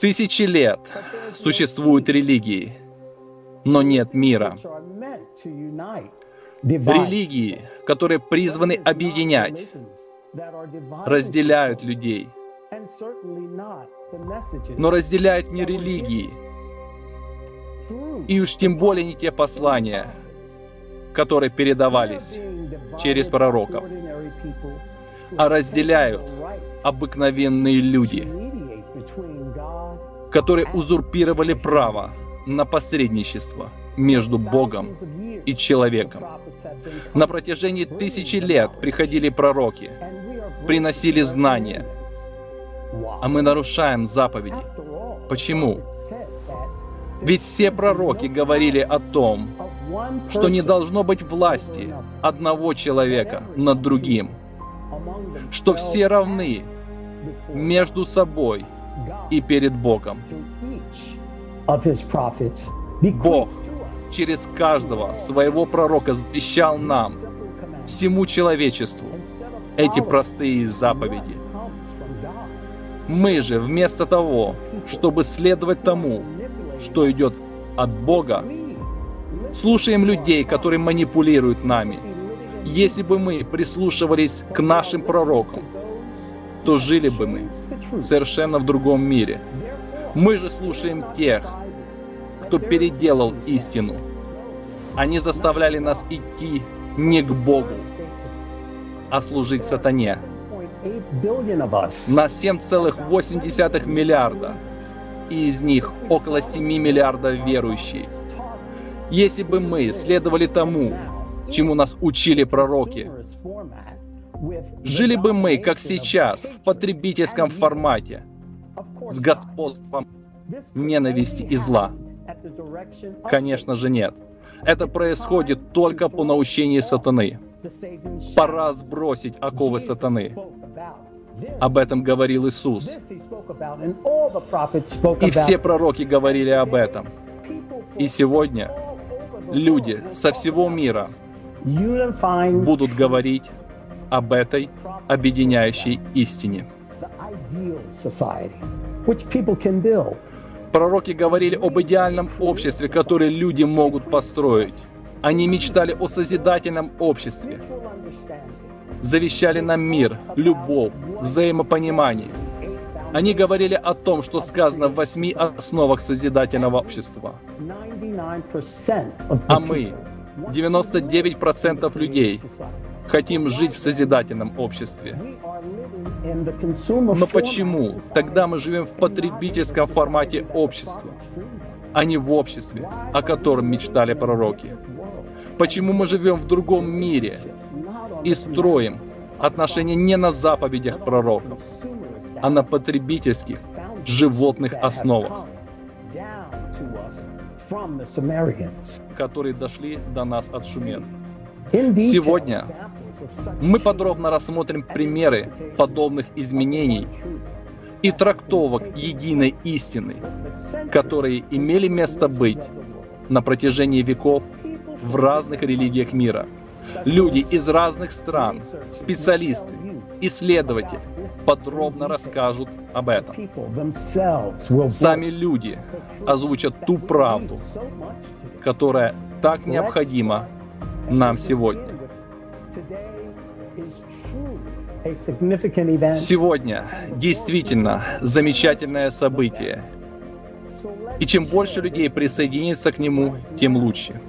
Тысячи лет существуют религии, но нет мира. Религии, которые призваны объединять, разделяют людей. Но разделяют не религии, и уж тем более не те послания, которые передавались, через пророков. А разделяют обыкновенные люди, которые узурпировали право на посредничество между Богом и человеком. На протяжении тысячи лет приходили пророки, приносили знания, а мы нарушаем заповеди. Почему? Ведь все пророки говорили о том, что не должно быть власти одного человека над другим, что все равны между собой и перед Богом. Бог через каждого своего пророка завещал нам, всему человечеству, эти простые заповеди. Мы же вместо того, чтобы следовать тому, что идет от Бога, слушаем людей, которые манипулируют нами. Если бы мы прислушивались к нашим пророкам, то жили бы мы совершенно в другом мире. Мы же слушаем тех, кто переделал истину. Они заставляли нас идти не к Богу, а служить сатане. На 7,8 миллиарда, и из них около 7 миллиардов верующие. Если бы мы следовали тому, чему нас учили пророки, жили бы мы, как сейчас, в потребительском формате, с господством ненависти и зла. Конечно же нет. Это происходит только по наущению сатаны. Пора сбросить оковы сатаны. Об этом говорил Иисус. И все пророки говорили об этом. И сегодня люди со всего мира будут говорить об этой объединяющей истине. Пророки говорили об идеальном обществе, которое люди могут построить. Они мечтали о созидательном обществе, завещали нам мир, любовь, взаимопонимание. Они говорили о том, что сказано в восьми основах созидательного общества. А мы, 99% людей, хотим жить в созидательном обществе. Но почему тогда мы живем в потребительском формате общества, а не в обществе, о котором мечтали пророки? Почему мы живем в другом мире и строим отношения не на заповедях пророков, а на потребительских, животных основах, которые дошли до нас от шумен? Сегодня мы подробно рассмотрим примеры подобных изменений и трактовок единой истины, которые имели место быть на протяжении веков в разных религиях мира. Люди из разных стран, специалисты, исследователи подробно расскажут об этом. Сами люди озвучат ту правду, которая так необходима нам сегодня. Сегодня действительно замечательное событие. И чем больше людей присоединится к нему, тем лучше.